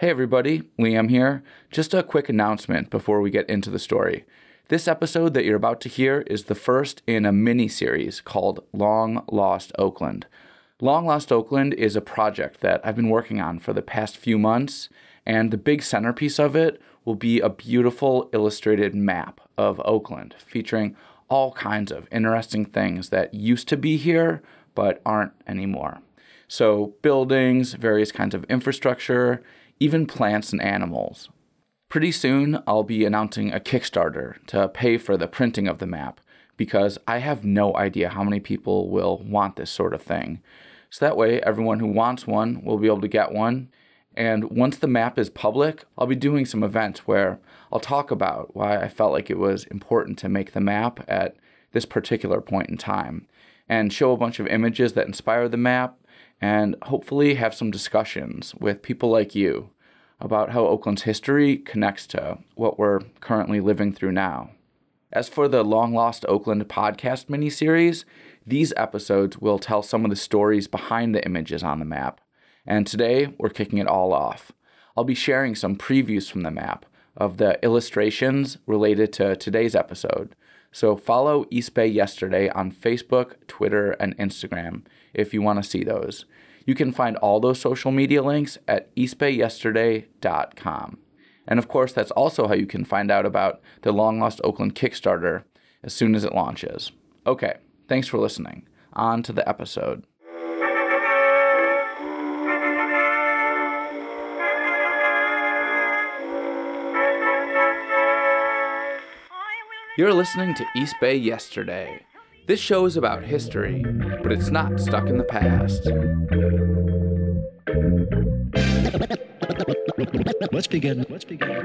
Hey everybody, Liam here. Just a quick announcement before we get into the story. This episode that you're about to hear is the first in a mini series called Long Lost Oakland. Long Lost Oakland is a project that I've been working on for the past few months, and the big centerpiece of it will be a beautiful illustrated map of Oakland featuring all kinds of interesting things that used to be here but aren't anymore. So, buildings, various kinds of infrastructure, even plants and animals. Pretty soon, I'll be announcing a Kickstarter to pay for the printing of the map because I have no idea how many people will want this sort of thing. So that way, everyone who wants one will be able to get one. And once the map is public, I'll be doing some events where I'll talk about why I felt like it was important to make the map at this particular point in time and show a bunch of images that inspire the map and hopefully have some discussions with people like you about how Oakland's history connects to what we're currently living through now. As for the Long Lost Oakland podcast miniseries, these episodes will tell some of the stories behind the images on the map. And today, we're kicking it all off. I'll be sharing some previews from the map of the illustrations related to today's episode. So follow East Bay Yesterday on Facebook, Twitter, and Instagram if you want to see those. You can find all those social media links at eastbayyesterday.com. And of course, that's also how you can find out about the Long Lost Oakland Kickstarter as soon as it launches. Okay, thanks for listening. On to the episode. You're listening to East Bay Yesterday. This show is about history, but it's not stuck in the past. Let's begin. Let's begin.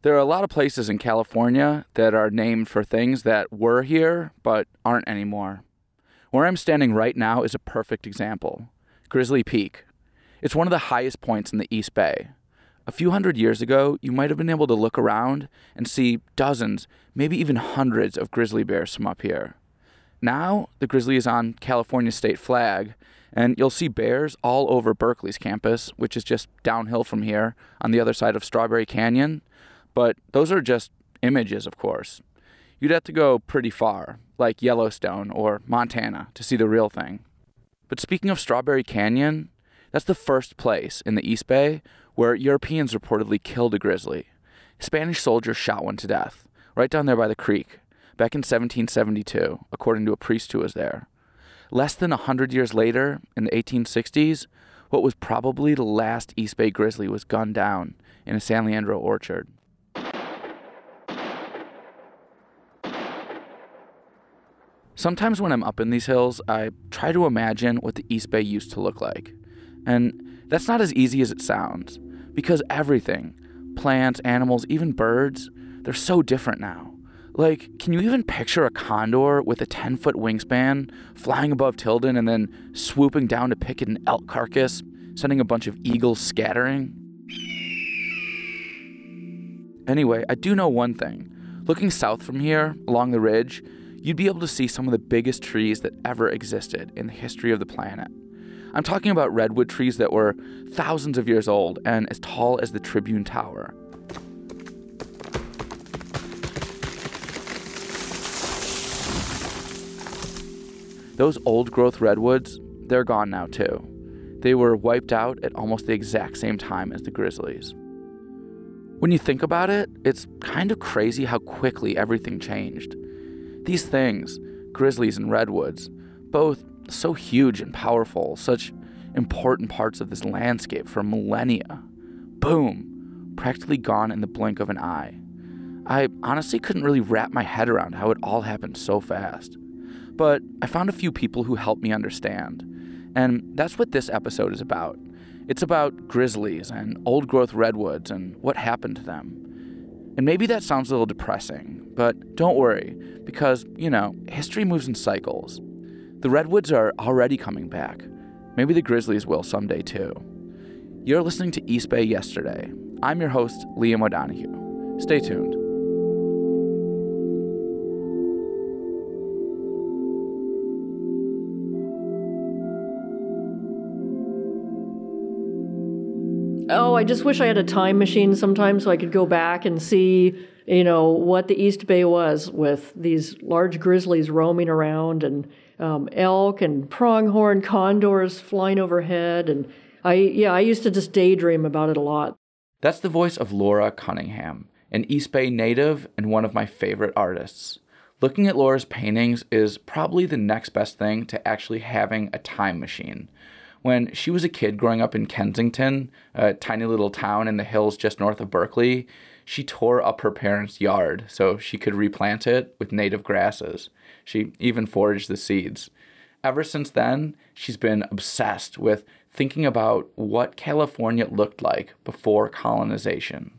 There are a lot of places in California that are named for things that were here but aren't anymore. Where I'm standing right now is a perfect example Grizzly Peak. It's one of the highest points in the East Bay. A few hundred years ago, you might have been able to look around and see dozens, maybe even hundreds of grizzly bears from up here. Now, the grizzly is on California's state flag, and you'll see bears all over Berkeley's campus, which is just downhill from here on the other side of Strawberry Canyon. But those are just images, of course. You'd have to go pretty far, like Yellowstone or Montana, to see the real thing. But speaking of Strawberry Canyon, that's the first place in the East Bay where Europeans reportedly killed a grizzly. Spanish soldiers shot one to death, right down there by the creek, back in 1772, according to a priest who was there. Less than a hundred years later, in the 1860s, what was probably the last East Bay grizzly was gunned down in a San Leandro orchard. Sometimes when I'm up in these hills, I try to imagine what the East Bay used to look like. And that's not as easy as it sounds. Because everything plants, animals, even birds they're so different now. Like, can you even picture a condor with a 10 foot wingspan flying above Tilden and then swooping down to pick an elk carcass, sending a bunch of eagles scattering? Anyway, I do know one thing. Looking south from here, along the ridge, you'd be able to see some of the biggest trees that ever existed in the history of the planet. I'm talking about redwood trees that were thousands of years old and as tall as the Tribune Tower. Those old growth redwoods, they're gone now too. They were wiped out at almost the exact same time as the grizzlies. When you think about it, it's kind of crazy how quickly everything changed. These things, grizzlies and redwoods, both so huge and powerful, such important parts of this landscape for millennia. Boom, practically gone in the blink of an eye. I honestly couldn't really wrap my head around how it all happened so fast. But I found a few people who helped me understand. And that's what this episode is about. It's about grizzlies and old growth redwoods and what happened to them. And maybe that sounds a little depressing, but don't worry, because, you know, history moves in cycles. The Redwoods are already coming back. Maybe the Grizzlies will someday too. You're listening to East Bay Yesterday. I'm your host, Liam O'Donoghue. Stay tuned. Oh, I just wish I had a time machine sometime so I could go back and see, you know, what the East Bay was with these large grizzlies roaming around and um, elk and pronghorn condors flying overhead. And I, yeah, I used to just daydream about it a lot. That's the voice of Laura Cunningham, an East Bay native and one of my favorite artists. Looking at Laura's paintings is probably the next best thing to actually having a time machine. When she was a kid growing up in Kensington, a tiny little town in the hills just north of Berkeley, she tore up her parents' yard so she could replant it with native grasses. She even foraged the seeds. Ever since then, she's been obsessed with thinking about what California looked like before colonization.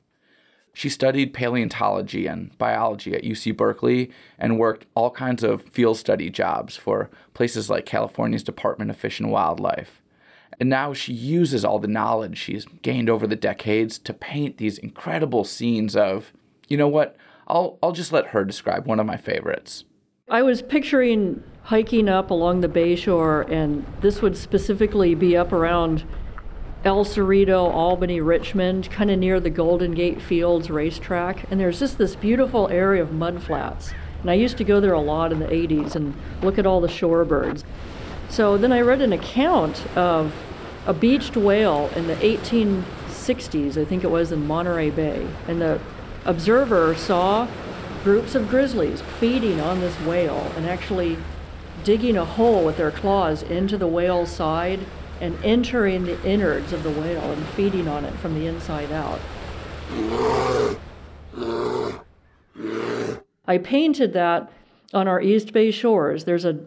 She studied paleontology and biology at UC Berkeley and worked all kinds of field study jobs for places like California's Department of Fish and Wildlife. And now she uses all the knowledge she's gained over the decades to paint these incredible scenes of, you know what? I'll, I'll just let her describe one of my favorites. I was picturing hiking up along the bayshore, and this would specifically be up around El Cerrito, Albany, Richmond, kind of near the Golden Gate Fields racetrack. And there's just this beautiful area of mud flats. And I used to go there a lot in the 80s and look at all the shorebirds. So then I read an account of a beached whale in the 1860s, I think it was in Monterey Bay. And the observer saw groups of grizzlies feeding on this whale and actually digging a hole with their claws into the whale's side and entering the innards of the whale and feeding on it from the inside out. I painted that on our East Bay shores. There's a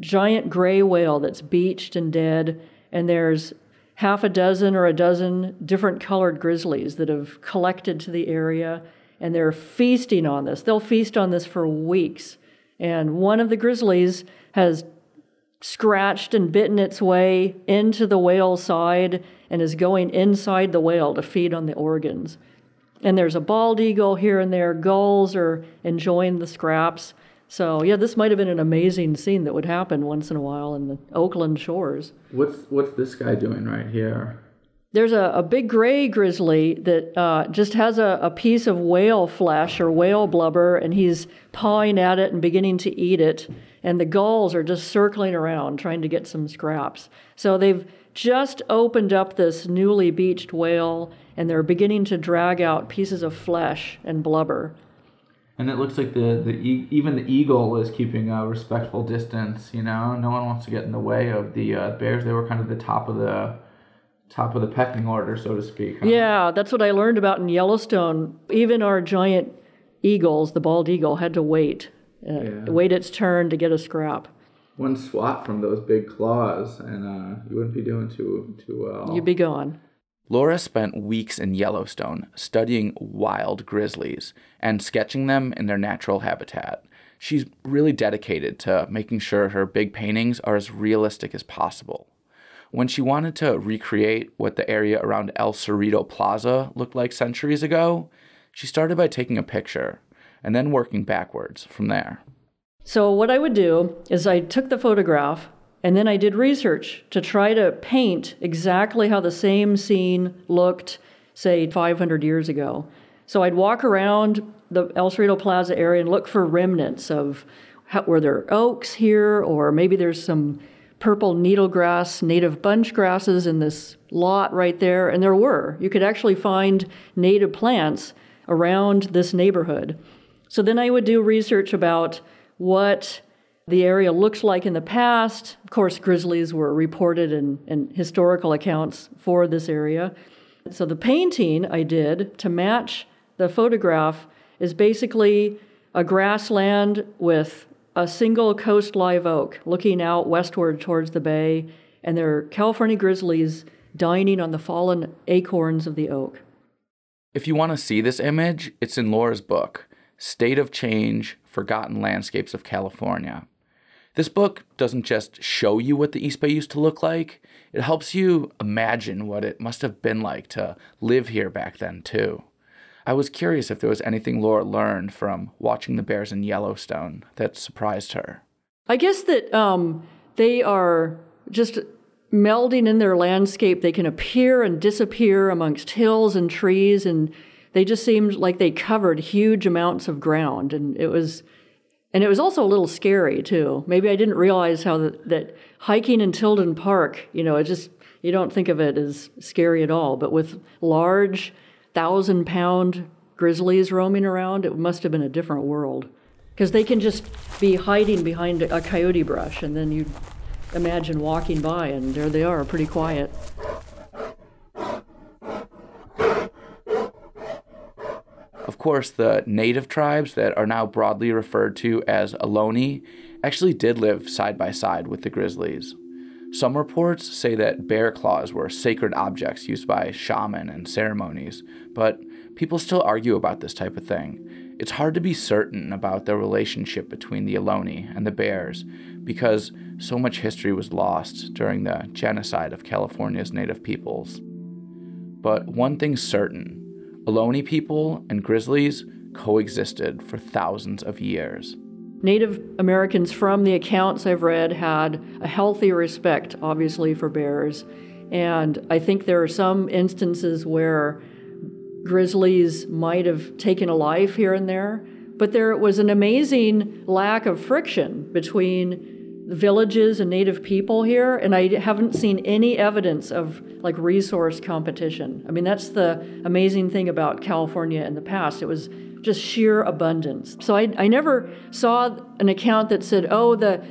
giant gray whale that's beached and dead, and there's half a dozen or a dozen different colored grizzlies that have collected to the area, and they're feasting on this. They'll feast on this for weeks. And one of the grizzlies has scratched and bitten its way into the whale's side and is going inside the whale to feed on the organs. And there's a bald eagle here and there. Gulls are enjoying the scraps. So yeah, this might have been an amazing scene that would happen once in a while in the Oakland shores. What's what's this guy doing right here? There's a, a big gray grizzly that uh, just has a, a piece of whale flesh or whale blubber, and he's pawing at it and beginning to eat it and the gulls are just circling around trying to get some scraps. So they've just opened up this newly beached whale and they're beginning to drag out pieces of flesh and blubber. And it looks like the, the even the eagle is keeping a respectful distance. You know, no one wants to get in the way of the uh, bears. They were kind of the top of the top of the pecking order, so to speak. Huh? Yeah, that's what I learned about in Yellowstone. Even our giant eagles, the bald eagle, had to wait uh, yeah. wait its turn to get a scrap. One swat from those big claws, and uh, you wouldn't be doing too too well. You'd be gone. Laura spent weeks in Yellowstone studying wild grizzlies and sketching them in their natural habitat. She's really dedicated to making sure her big paintings are as realistic as possible. When she wanted to recreate what the area around El Cerrito Plaza looked like centuries ago, she started by taking a picture and then working backwards from there. So, what I would do is I took the photograph and then I did research to try to paint exactly how the same scene looked, say, 500 years ago. So, I'd walk around the El Cerrito Plaza area and look for remnants of how, were there oaks here, or maybe there's some purple needlegrass, native bunch grasses in this lot right there. And there were. You could actually find native plants around this neighborhood. So then I would do research about what the area looks like in the past. Of course, grizzlies were reported in, in historical accounts for this area. So the painting I did to match the photograph is basically a grassland with a single coast live oak looking out westward towards the bay, and there are California grizzlies dining on the fallen acorns of the oak. If you want to see this image, it's in Laura's book. State of Change Forgotten Landscapes of California. This book doesn't just show you what the East Bay used to look like, it helps you imagine what it must have been like to live here back then, too. I was curious if there was anything Laura learned from watching the bears in Yellowstone that surprised her. I guess that um, they are just melding in their landscape. They can appear and disappear amongst hills and trees, and they just seemed like they covered huge amounts of ground. And it was, and it was also a little scary too. Maybe I didn't realize how that, that hiking in Tilden Park, you know, it just you don't think of it as scary at all. But with large, thousand pound grizzlies roaming around, it must have been a different world. Because they can just be hiding behind a coyote brush, and then you imagine walking by, and there they are, pretty quiet. Of course, the native tribes that are now broadly referred to as Ohlone actually did live side by side with the grizzlies. Some reports say that bear claws were sacred objects used by shaman and ceremonies, but people still argue about this type of thing. It's hard to be certain about the relationship between the Ohlone and the bears because so much history was lost during the genocide of California's native peoples. But one thing's certain Ohlone people and grizzlies coexisted for thousands of years. Native Americans, from the accounts I've read, had a healthy respect, obviously, for bears. And I think there are some instances where grizzlies might have taken a life here and there, but there was an amazing lack of friction between the villages and native people here, and I haven't seen any evidence of like resource competition. I mean, that's the amazing thing about California in the past. It was just sheer abundance. So I, I never saw an account that said, oh, the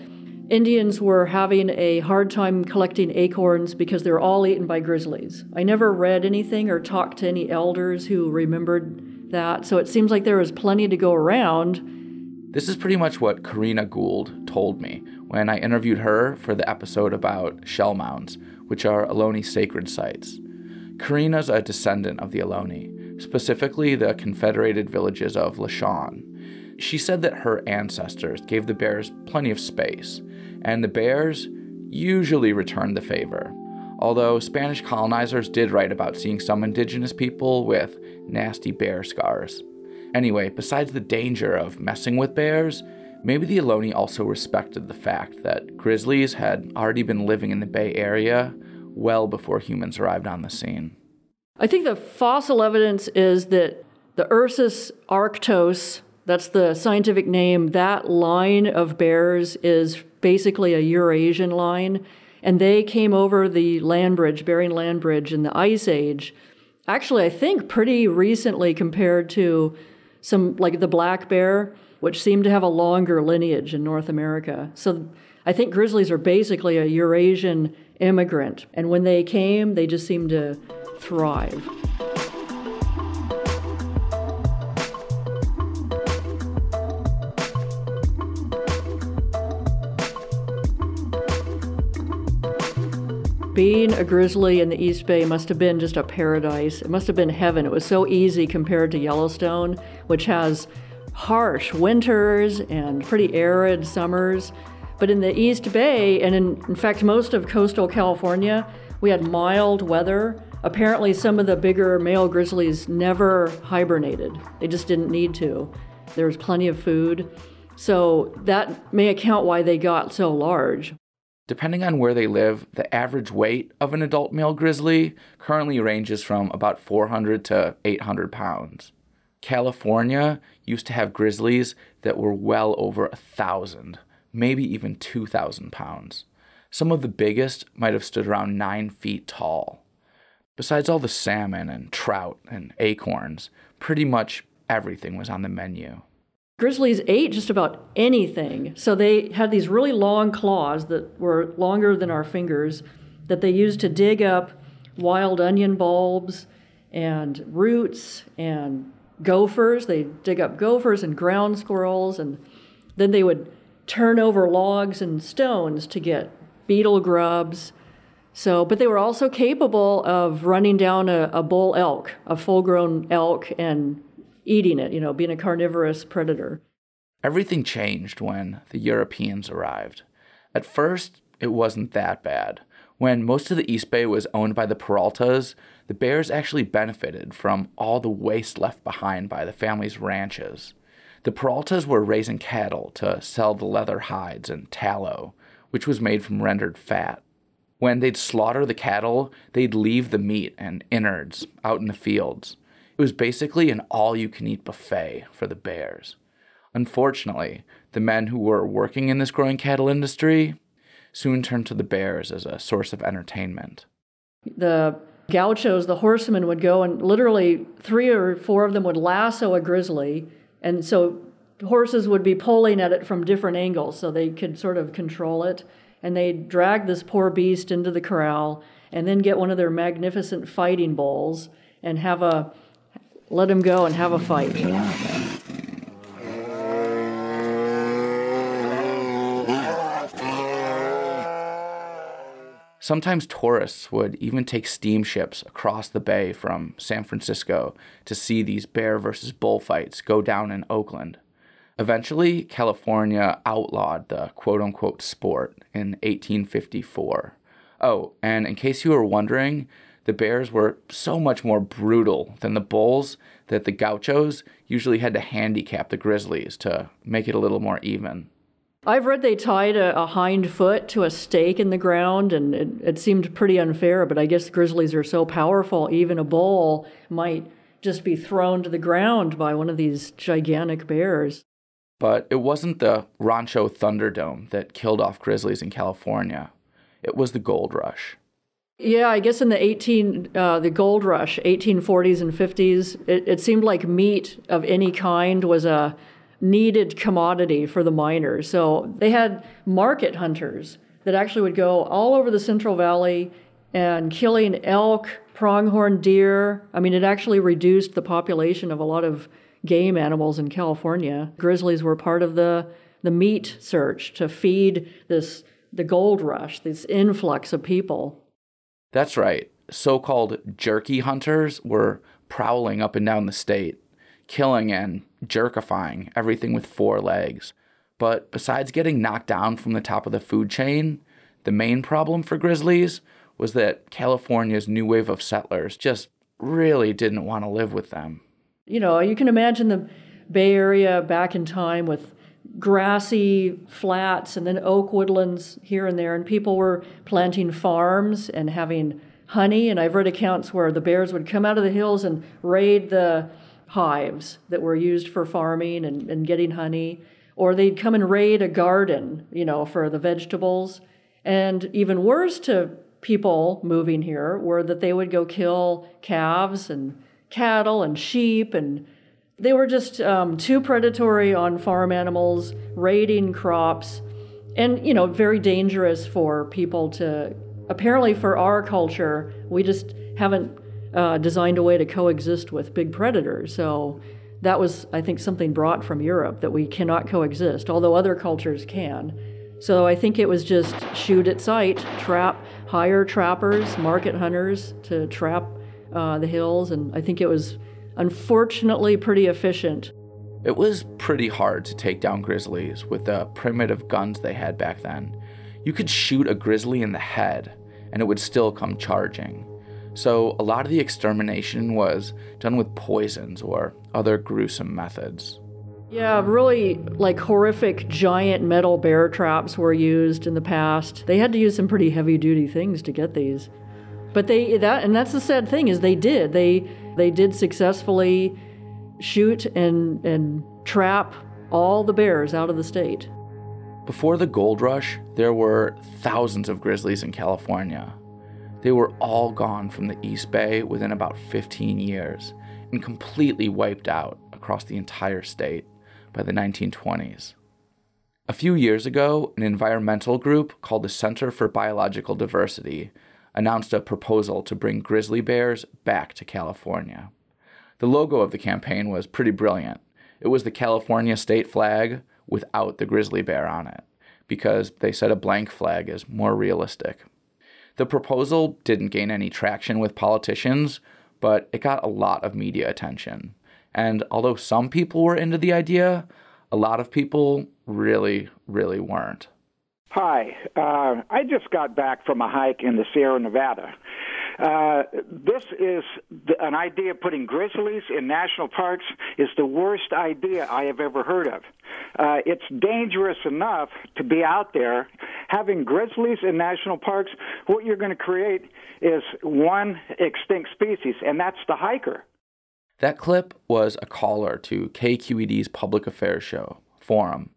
Indians were having a hard time collecting acorns because they were all eaten by grizzlies. I never read anything or talked to any elders who remembered that. So it seems like there was plenty to go around. This is pretty much what Corrina Gould told me when I interviewed her for the episode about shell mounds, which are Ohlone sacred sites. Corrina's a descendant of the Ohlone, specifically the Confederated villages of Lisjan. She said that her ancestors gave the bears plenty of space, and the bears usually returned the favor. Although Spanish colonizers did write about seeing some indigenous people with nasty bear scars. Anyway, besides the danger of messing with bears, maybe the Ohlone also respected the fact that grizzlies had already been living in the Bay Area well before humans arrived on the scene. I think the fossil evidence is that the Ursus arctos, that's the scientific name, that line of bears is basically a Eurasian line. And they came over the land bridge, Bering Land Bridge, in the Ice Age. Actually, I think pretty recently compared to some, like the black bear, which seemed to have a longer lineage in North America. So I think grizzlies are basically a Eurasian immigrant. And when they came, they just seemed to thrive. Being a grizzly in the East Bay must have been just a paradise. It must have been heaven. It was so easy compared to Yellowstone, which has harsh winters and pretty arid summers. But in the East Bay, and in, in fact, most of coastal California, we had mild weather Apparently, some of the bigger male grizzlies never hibernated, they just didn't need to. There was plenty of food. So that may account why they got so large. Depending on where they live, the average weight of an adult male grizzly currently ranges from about 400 to 800 pounds. California used to have grizzlies that were well over a thousand, maybe even 2,000 pounds. Some of the biggest might have stood around nine feet tall. Besides all the salmon and trout and acorns, pretty much everything was on the menu. Grizzlies ate just about anything. So they had these really long claws that were longer than our fingers that they used to dig up wild onion bulbs and roots and gophers. They dig up gophers and ground squirrels, and then they would turn over logs and stones to get beetle grubs so, but they were also capable of running down a, a bull elk, a full grown elk, and eating it, you know, being a carnivorous predator. Everything changed when the Europeans arrived. At first, it wasn't that bad. When most of the East Bay was owned by the Peraltas, the Bears actually benefited from all the waste left behind by the family's ranches. The Peraltas were raising cattle to sell the leather hides and tallow, which was made from rendered fat. When they'd slaughter the cattle, they'd leave the meat and innards out in the fields. It was basically an all you can eat buffet for the bears. Unfortunately, the men who were working in this growing cattle industry soon turned to the bears as a source of entertainment. The gauchos, the horsemen, would go and literally three or four of them would lasso a grizzly. And so horses would be pulling at it from different angles so they could sort of control it and they'd drag this poor beast into the corral and then get one of their magnificent fighting bulls and have a let him go and have a fight. Sometimes tourists would even take steamships across the bay from San Francisco to see these bear versus bull fights go down in Oakland. Eventually, California outlawed the quote unquote sport in 1854. Oh, and in case you were wondering, the bears were so much more brutal than the bulls that the gauchos usually had to handicap the grizzlies to make it a little more even. I've read they tied a, a hind foot to a stake in the ground, and it, it seemed pretty unfair, but I guess grizzlies are so powerful, even a bull might just be thrown to the ground by one of these gigantic bears. But it wasn't the Rancho Thunderdome that killed off grizzlies in California. It was the gold rush. Yeah, I guess in the 18 uh, the gold rush, 1840s and 50s, it, it seemed like meat of any kind was a needed commodity for the miners. So they had market hunters that actually would go all over the Central Valley and killing elk, pronghorn deer. I mean, it actually reduced the population of a lot of game animals in California. Grizzlies were part of the, the meat search to feed this the gold rush, this influx of people. That's right. So called jerky hunters were prowling up and down the state, killing and jerkifying everything with four legs. But besides getting knocked down from the top of the food chain, the main problem for grizzlies was that California's new wave of settlers just really didn't want to live with them. You know, you can imagine the Bay Area back in time with grassy flats and then oak woodlands here and there, and people were planting farms and having honey. And I've read accounts where the bears would come out of the hills and raid the hives that were used for farming and, and getting honey, or they'd come and raid a garden, you know, for the vegetables. And even worse to people moving here were that they would go kill calves and cattle and sheep and they were just um, too predatory on farm animals raiding crops and you know very dangerous for people to apparently for our culture we just haven't uh, designed a way to coexist with big predators. So that was i think something brought from europe that we cannot coexist although other cultures can. So i think it was just shoot at sight trap hire trappers market hunters to trap uh, the hills, and I think it was unfortunately pretty efficient. It was pretty hard to take down grizzlies with the primitive guns they had back then. You could shoot a grizzly in the head, and it would still come charging. So, a lot of the extermination was done with poisons or other gruesome methods. Yeah, really like horrific giant metal bear traps were used in the past. They had to use some pretty heavy duty things to get these. But they that and that's the sad thing is they did. They they did successfully shoot and and trap all the bears out of the state. Before the gold rush, there were thousands of grizzlies in California. They were all gone from the East Bay within about 15 years and completely wiped out across the entire state by the 1920s. A few years ago, an environmental group called the Center for Biological Diversity announced a proposal to bring grizzly bears back to California. The logo of the campaign was pretty brilliant. It was the California state flag without the grizzly bear on it, because they said a blank flag is more realistic. The proposal didn't gain any traction with politicians, but it got a lot of media attention. And although some people were into the idea, a lot of people really, really weren't. Hi, uh, I just got back from a hike in the Sierra Nevada. Uh, this is the, an idea putting grizzlies in national parks is the worst idea I have ever heard of. Uh, it's dangerous enough to be out there having grizzlies in national parks. What you're going to create is one extinct species, and that's the hiker. That clip was a caller to KQED's public affairs show, Forum.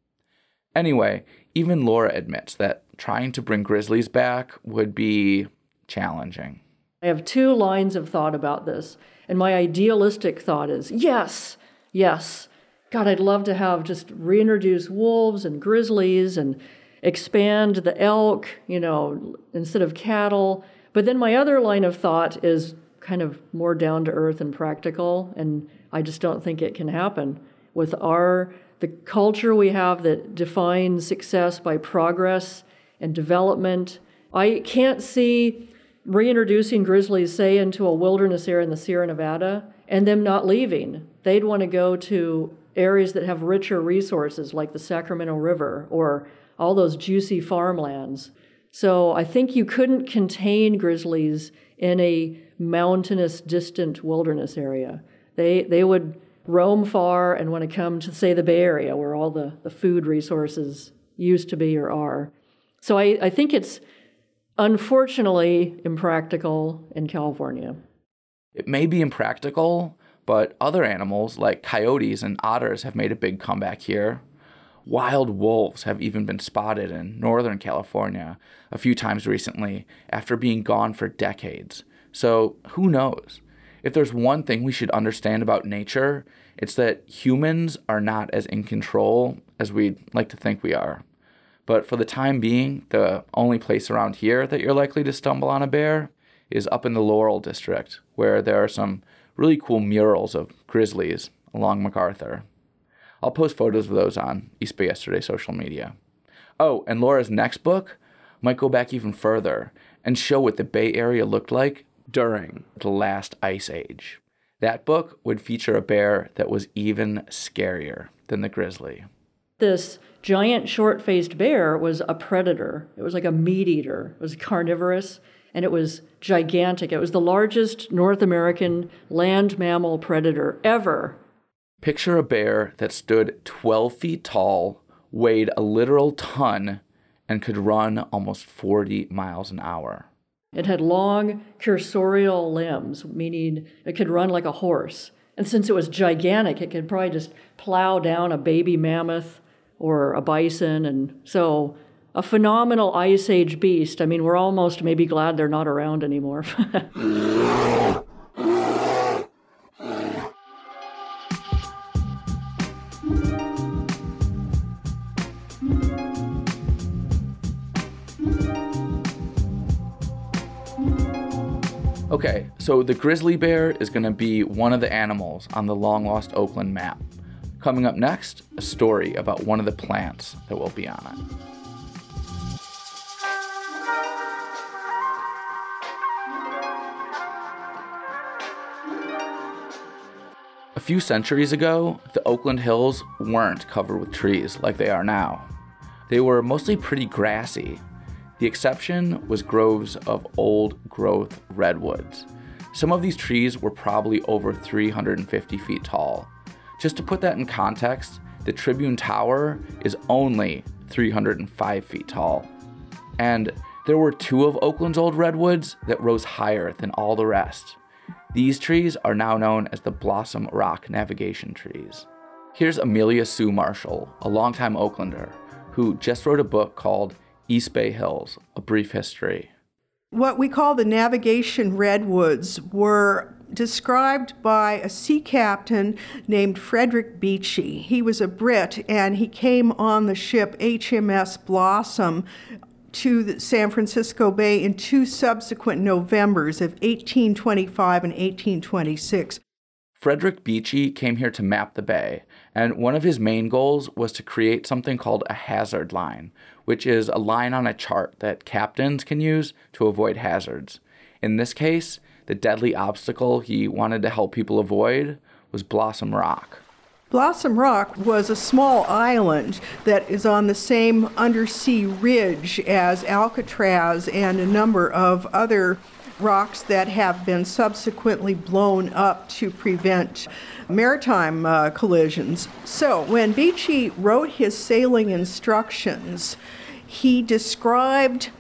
Anyway, even Laura admits that trying to bring grizzlies back would be challenging. I have two lines of thought about this. And my idealistic thought is yes, yes. God, I'd love to have just reintroduce wolves and grizzlies and expand the elk, you know, instead of cattle. But then my other line of thought is kind of more down to earth and practical. And I just don't think it can happen with our the culture we have that defines success by progress and development. I can't see reintroducing grizzlies, say, into a wilderness area in the Sierra Nevada and them not leaving. They'd want to go to areas that have richer resources like the Sacramento River or all those juicy farmlands. So I think you couldn't contain grizzlies in a mountainous, distant wilderness area. They, they would roam far and want to come to, say, the Bay Area where all the, the food resources used to be or are. So I, I think it's unfortunately impractical in California. It may be impractical, but other animals like coyotes and otters have made a big comeback here. Wild wolves have even been spotted in Northern California a few times recently after being gone for decades. So, who knows? If there's one thing we should understand about nature, it's that humans are not as in control as we'd like to think we are. But for the time being, the only place around here that you're likely to stumble on a bear is up in the Laurel district, where there are some really cool murals of grizzlies along MacArthur. I'll post photos of those on East Bay Yesterday social media. Oh, and Laura's next book might go back even further and show what the Bay Area looked like during the last ice age. That book would feature a bear that was even scarier than the grizzly. This giant short faced bear was a predator. It was like a meat eater, it was carnivorous, and it was gigantic. It was the largest North American land mammal predator ever. Picture a bear that stood 12 feet tall, weighed a literal ton, and could run almost 40 miles an hour. It had long cursorial limbs, meaning it could run like a horse. And since it was gigantic, it could probably just plow down a baby mammoth or a bison. And so a phenomenal Ice Age beast. I mean, we're almost maybe glad they're not around anymore. Okay, so the grizzly bear is going to be one of the animals on the long lost Oakland map. Coming up next, a story about one of the plants that will be on it. A few centuries ago, the Oakland Hills weren't covered with trees like they are now. They were mostly pretty grassy. The exception was groves of old growth redwoods. Some of these trees were probably over 350 feet tall, just to put that in context, the Tribune Tower is only 305 feet tall. And there were two of Oakland's old redwoods that rose higher than all the rest. These trees are now known as the Blossom Rock Navigation trees. Here's Amelia Sue Marshall, a longtime Oaklander, who just wrote a book called East Bay Hills A Brief History. What we call the navigation redwoods were described by a sea captain named Frederick Beechey. He was a Brit and he came on the ship HMS Blossom to the San Francisco Bay in two subsequent Novembers of 1825 and 1826. Frederick Beechey came here to map the bay, and one of his main goals was to create something called a hazard line, which is a line on a chart that captains can use to avoid hazards. In this case, the deadly obstacle he wanted to help people avoid was Blossom Rock. Blossom Rock was a small island that is on the same undersea ridge as Alcatraz and a number of other rocks that have been subsequently blown up to prevent maritime uh, collisions. So, when Beechey wrote his sailing instructions, he described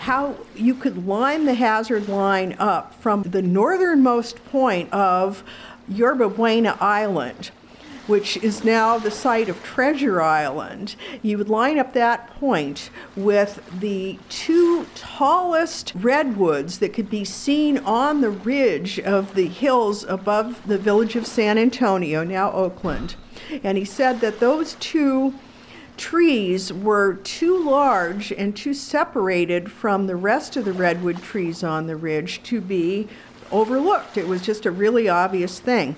how you could line the hazard line up from the northernmost point of Yerba Buena Island which is now the site of Treasure Island, you would line up that point with the two tallest redwoods that could be seen on the ridge of the hills above the village of San Antonio, now Oakland. And he said that those two trees were too large and too separated from the rest of the redwood trees on the ridge to be overlooked. It was just a really obvious thing.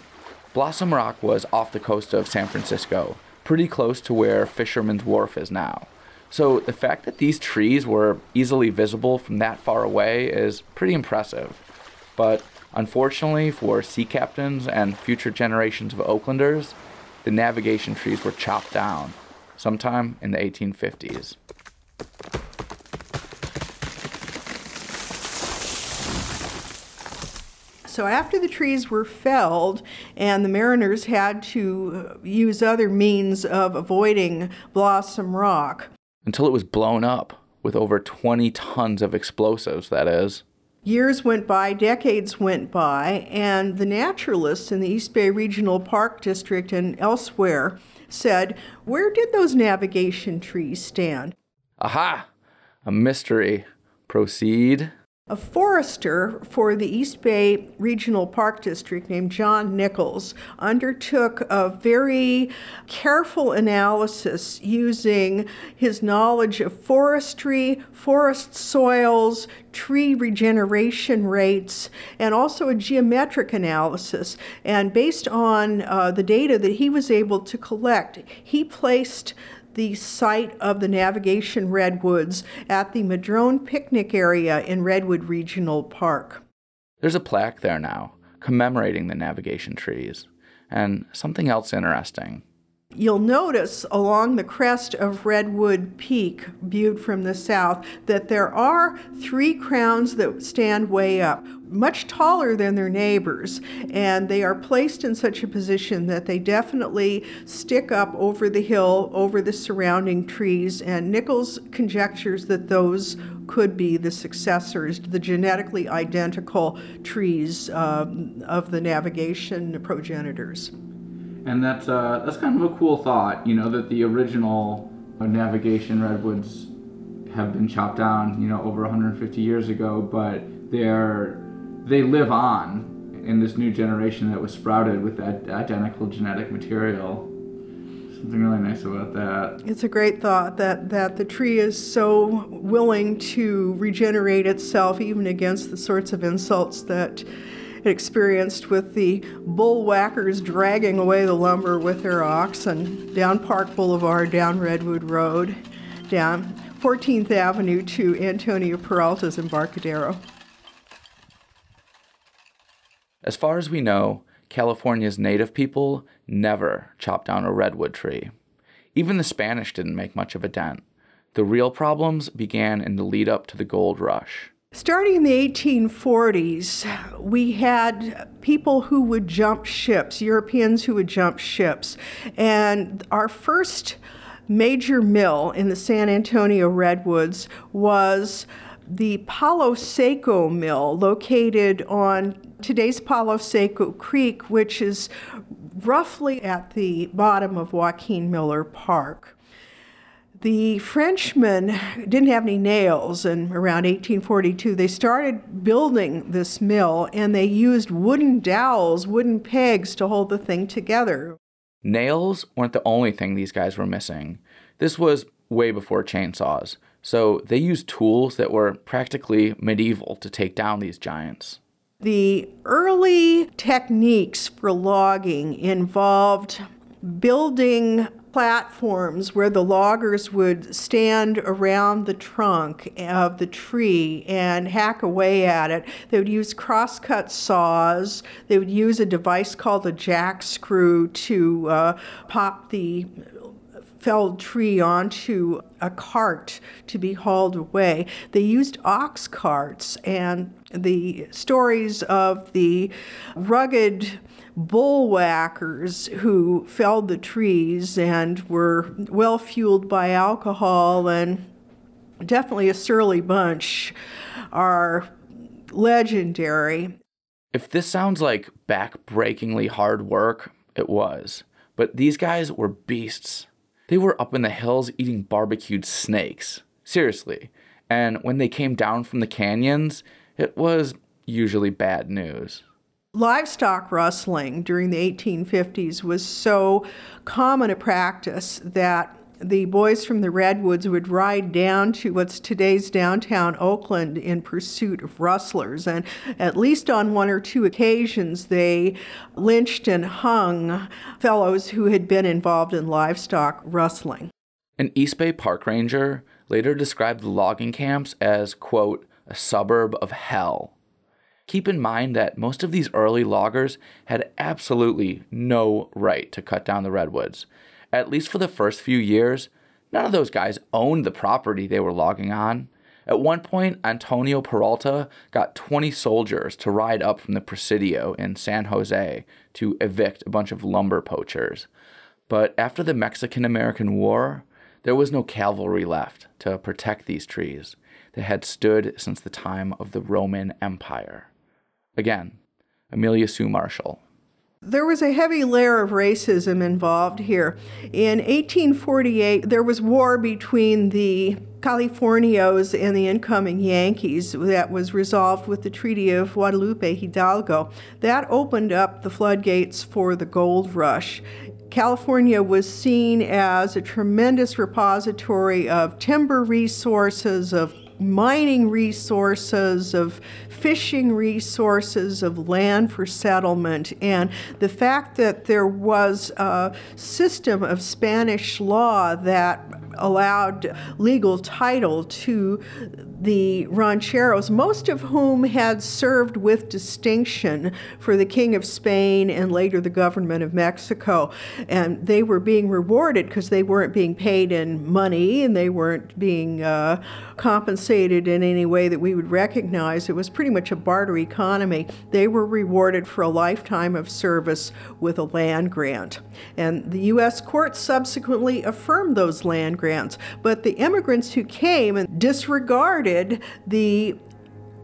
Blossom Rock was off the coast of San Francisco, pretty close to where Fisherman's Wharf is now. So the fact that these trees were easily visible from that far away is pretty impressive. But unfortunately for sea captains and future generations of Oaklanders, the navigation trees were chopped down sometime in the 1850s. So after the trees were felled and the mariners had to uh, use other means of avoiding Blossom Rock. Until it was blown up with over 20 tons of explosives, that is. Years went by, decades went by, and the naturalists in the East Bay Regional Park District and elsewhere said, Where did those navigation trees stand? Aha! A mystery. Proceed. A forester for the East Bay Regional Park District named John Nichols undertook a very careful analysis using his knowledge of forestry, forest soils, tree regeneration rates, and also a geometric analysis. And based on uh, the data that he was able to collect, he placed the site of the navigation redwoods at the Madrone picnic area in Redwood Regional Park. There's a plaque there now commemorating the navigation trees. And something else interesting. You'll notice along the crest of Redwood Peak, viewed from the south, that there are three crowns that stand way up much taller than their neighbors, and they are placed in such a position that they definitely stick up over the hill, over the surrounding trees. And Nichols conjectures that those could be the successors, the genetically identical trees uh, of the navigation progenitors. And that's uh, that's kind of a cool thought, you know, that the original navigation redwoods have been chopped down, you know, over 150 years ago, but they're they live on in this new generation that was sprouted with that identical genetic material. Something really nice about that. It's a great thought that, that the tree is so willing to regenerate itself even against the sorts of insults that experienced with the bull whackers dragging away the lumber with their oxen down Park Boulevard, down Redwood Road, down 14th Avenue to Antonio Peralta's Embarcadero. As far as we know, California's native people never chopped down a redwood tree. Even the Spanish didn't make much of a dent. The real problems began in the lead up to the gold rush. Starting in the 1840s, we had people who would jump ships, Europeans who would jump ships. And our first major mill in the San Antonio Redwoods was the Palo Seco Mill, located on today's Palo Seco Creek, which is roughly at the bottom of Joaquin Miller Park. The Frenchmen didn't have any nails, and around 1842 they started building this mill and they used wooden dowels, wooden pegs to hold the thing together. Nails weren't the only thing these guys were missing. This was way before chainsaws, so they used tools that were practically medieval to take down these giants. The early techniques for logging involved building platforms where the loggers would stand around the trunk of the tree and hack away at it. They would use crosscut saws. They would use a device called a jack screw to uh, pop the felled tree onto a cart to be hauled away. They used ox carts, and the stories of the rugged bullwhackers who felled the trees and were well fueled by alcohol and definitely a surly bunch are legendary. If this sounds like back-breakingly hard work, it was. But these guys were beasts. They were up in the hills eating barbecued snakes. Seriously. And when they came down from the canyons, it was usually bad news. Livestock rustling during the 1850s was so common a practice that the boys from the Redwoods would ride down to what's today's downtown Oakland in pursuit of rustlers. And at least on one or two occasions, they lynched and hung fellows who had been involved in livestock rustling. An East Bay park ranger later described the logging camps as, quote, a suburb of hell. Keep in mind that most of these early loggers had absolutely no right to cut down the redwoods at least for the first few years, none of those guys owned the property they were logging on. At one point, Antonio Peralta got 20 soldiers to ride up from the Presidio in San Jose to evict a bunch of lumber poachers. But after the Mexican American War, there was no cavalry left to protect these trees that had stood since the time of the Roman Empire. Again, Amelia Sue Marshall. There was a heavy layer of racism involved here. In 1848, there was war between the Californios and the incoming Yankees that was resolved with the Treaty of Guadalupe Hidalgo. That opened up the floodgates for the gold rush. California was seen as a tremendous repository of timber resources, of mining resources, of fishing resources, of land for settlement, and the fact that there was a system of Spanish law that allowed legal title to the rancheros, most of whom had served with distinction for the King of Spain and later the government of Mexico. And they were being rewarded because they weren't being paid in money and they weren't being uh, compensated in any way that we would recognize. It was pretty much a barter economy. They were rewarded for a lifetime of service with a land grant. And the U.S. courts subsequently affirmed those land grants. But the immigrants who came and disregarded the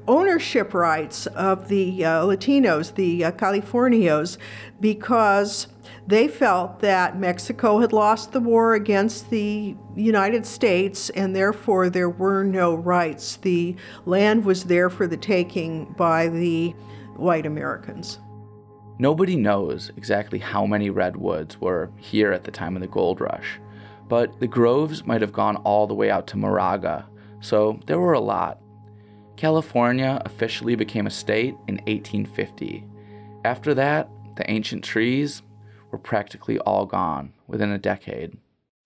ownership rights of the uh, Latinos, the uh, Californios, because they felt that Mexico had lost the war against the United States and therefore there were no rights. The land was there for the taking by the white Americans. Nobody knows exactly how many redwoods were here at the time of the gold rush, but the groves might have gone all the way out to Moraga, so there were a lot. California officially became a state in 1850. After that, the ancient trees were practically all gone within a decade.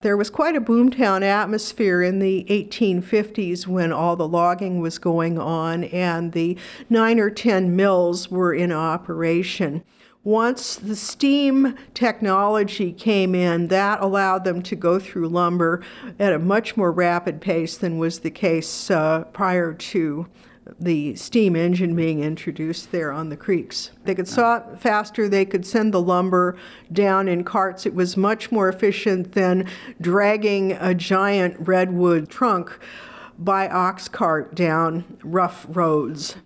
There was quite a boomtown atmosphere in the 1850s when all the logging was going on and the nine or ten mills were in operation. Once the steam technology came in, that allowed them to go through lumber at a much more rapid pace than was the case uh, prior to the steam engine being introduced there on the creeks. They could saw it faster, they could send the lumber down in carts. It was much more efficient than dragging a giant redwood trunk by ox cart down rough roads.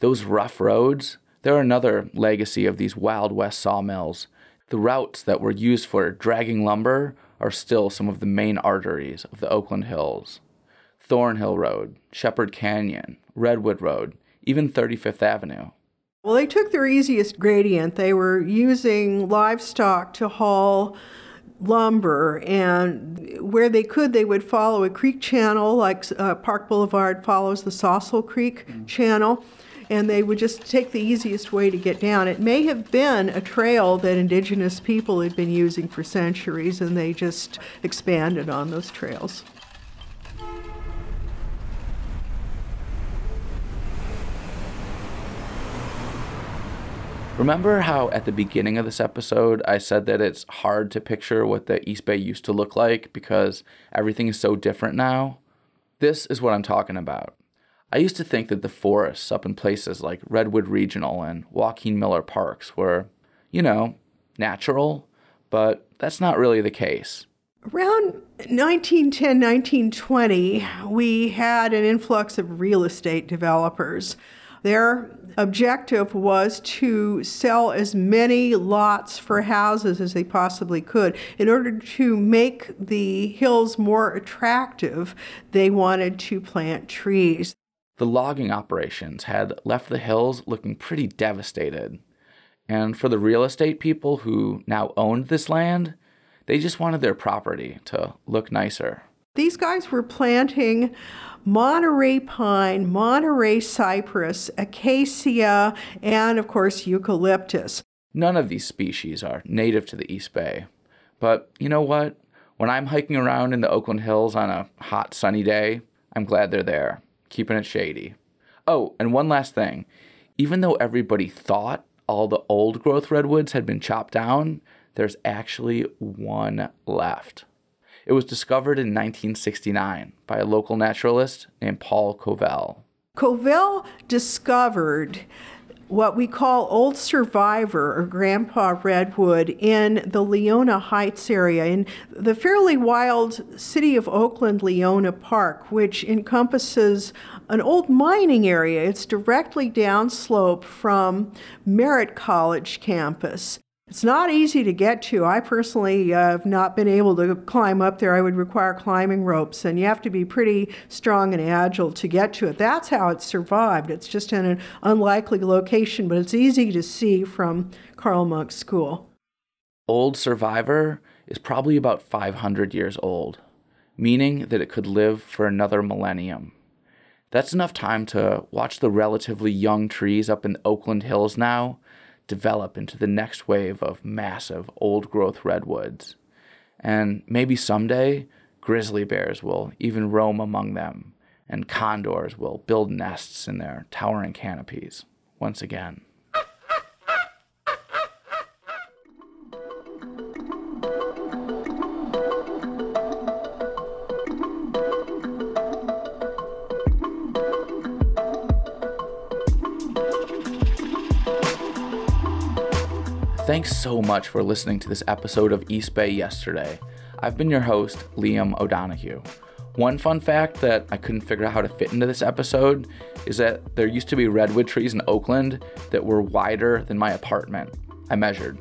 Those rough roads, they're another legacy of these Wild West sawmills. The routes that were used for dragging lumber are still some of the main arteries of the Oakland Hills. Thornhill Road, Shepherd Canyon, Redwood Road, even 35th Avenue. Well, they took their easiest gradient. They were using livestock to haul lumber, and where they could, they would follow a creek channel, like uh, Park Boulevard follows the Sausal Creek mm. channel, and they would just take the easiest way to get down. It may have been a trail that indigenous people had been using for centuries, and they just expanded on those trails. Remember how at the beginning of this episode I said that it's hard to picture what the East Bay used to look like because everything is so different now? This is what I'm talking about. I used to think that the forests up in places like Redwood Regional and Joaquin Miller Parks were, you know, natural, but that's not really the case. Around 1910, 1920, we had an influx of real estate developers. Their objective was to sell as many lots for houses as they possibly could. In order to make the hills more attractive, they wanted to plant trees. The logging operations had left the hills looking pretty devastated. And for the real estate people who now owned this land, they just wanted their property to look nicer. These guys were planting Monterey pine, Monterey cypress, acacia, and of course eucalyptus. None of these species are native to the East Bay. But you know what? When I'm hiking around in the Oakland Hills on a hot, sunny day, I'm glad they're there, keeping it shady. Oh, and one last thing. Even though everybody thought all the old growth redwoods had been chopped down, there's actually one left. It was discovered in 1969 by a local naturalist named Paul Covel. Covel discovered what we call Old Survivor or Grandpa Redwood in the Leona Heights area in the fairly wild city of Oakland Leona Park, which encompasses an old mining area. It's directly downslope from Merritt College campus. It's not easy to get to. I personally uh, have not been able to climb up there. I would require climbing ropes, and you have to be pretty strong and agile to get to it. That's how it survived. It's just in an unlikely location, but it's easy to see from Carl Munck School. Old Survivor is probably about 500 years old, meaning that it could live for another millennium. That's enough time to watch the relatively young trees up in the Oakland Hills now develop into the next wave of massive old growth redwoods. And maybe someday, grizzly bears will even roam among them, and condors will build nests in their towering canopies once again. Thanks so much for listening to this episode of East Bay Yesterday. I've been your host, Liam O'Donoghue. One fun fact that I couldn't figure out how to fit into this episode is that there used to be redwood trees in Oakland that were wider than my apartment. I measured.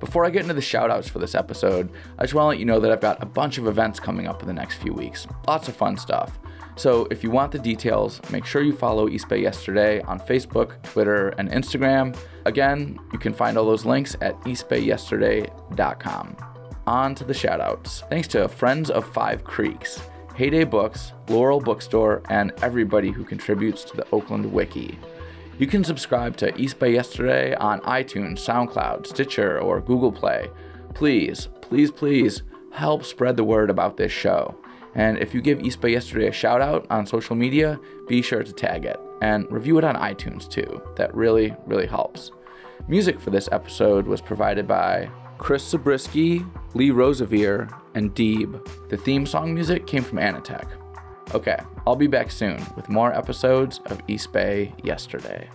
Before I get into the shoutouts for this episode, I just want to let you know that I've got a bunch of events coming up in the next few weeks. Lots of fun stuff. So if you want the details, make sure you follow East Bay Yesterday on Facebook, Twitter, and Instagram. Again, you can find all those links at eastbayyesterday.com. On to the shoutouts. Thanks to Friends of Five Creeks, Heyday Books, Laurel Bookstore, and everybody who contributes to the Oakland Wiki. You can subscribe to East Bay Yesterday on iTunes, SoundCloud, Stitcher, or Google Play. Please, please, please help spread the word about this show. And if you give East Bay Yesterday a shout out on social media, be sure to tag it and review it on iTunes too. That really, really helps. Music for this episode was provided by Chris Zabriskie, Lee Rosevere, and Deeb. The theme song music came from Anatech. Okay, I'll be back soon with more episodes of East Bay Yesterday.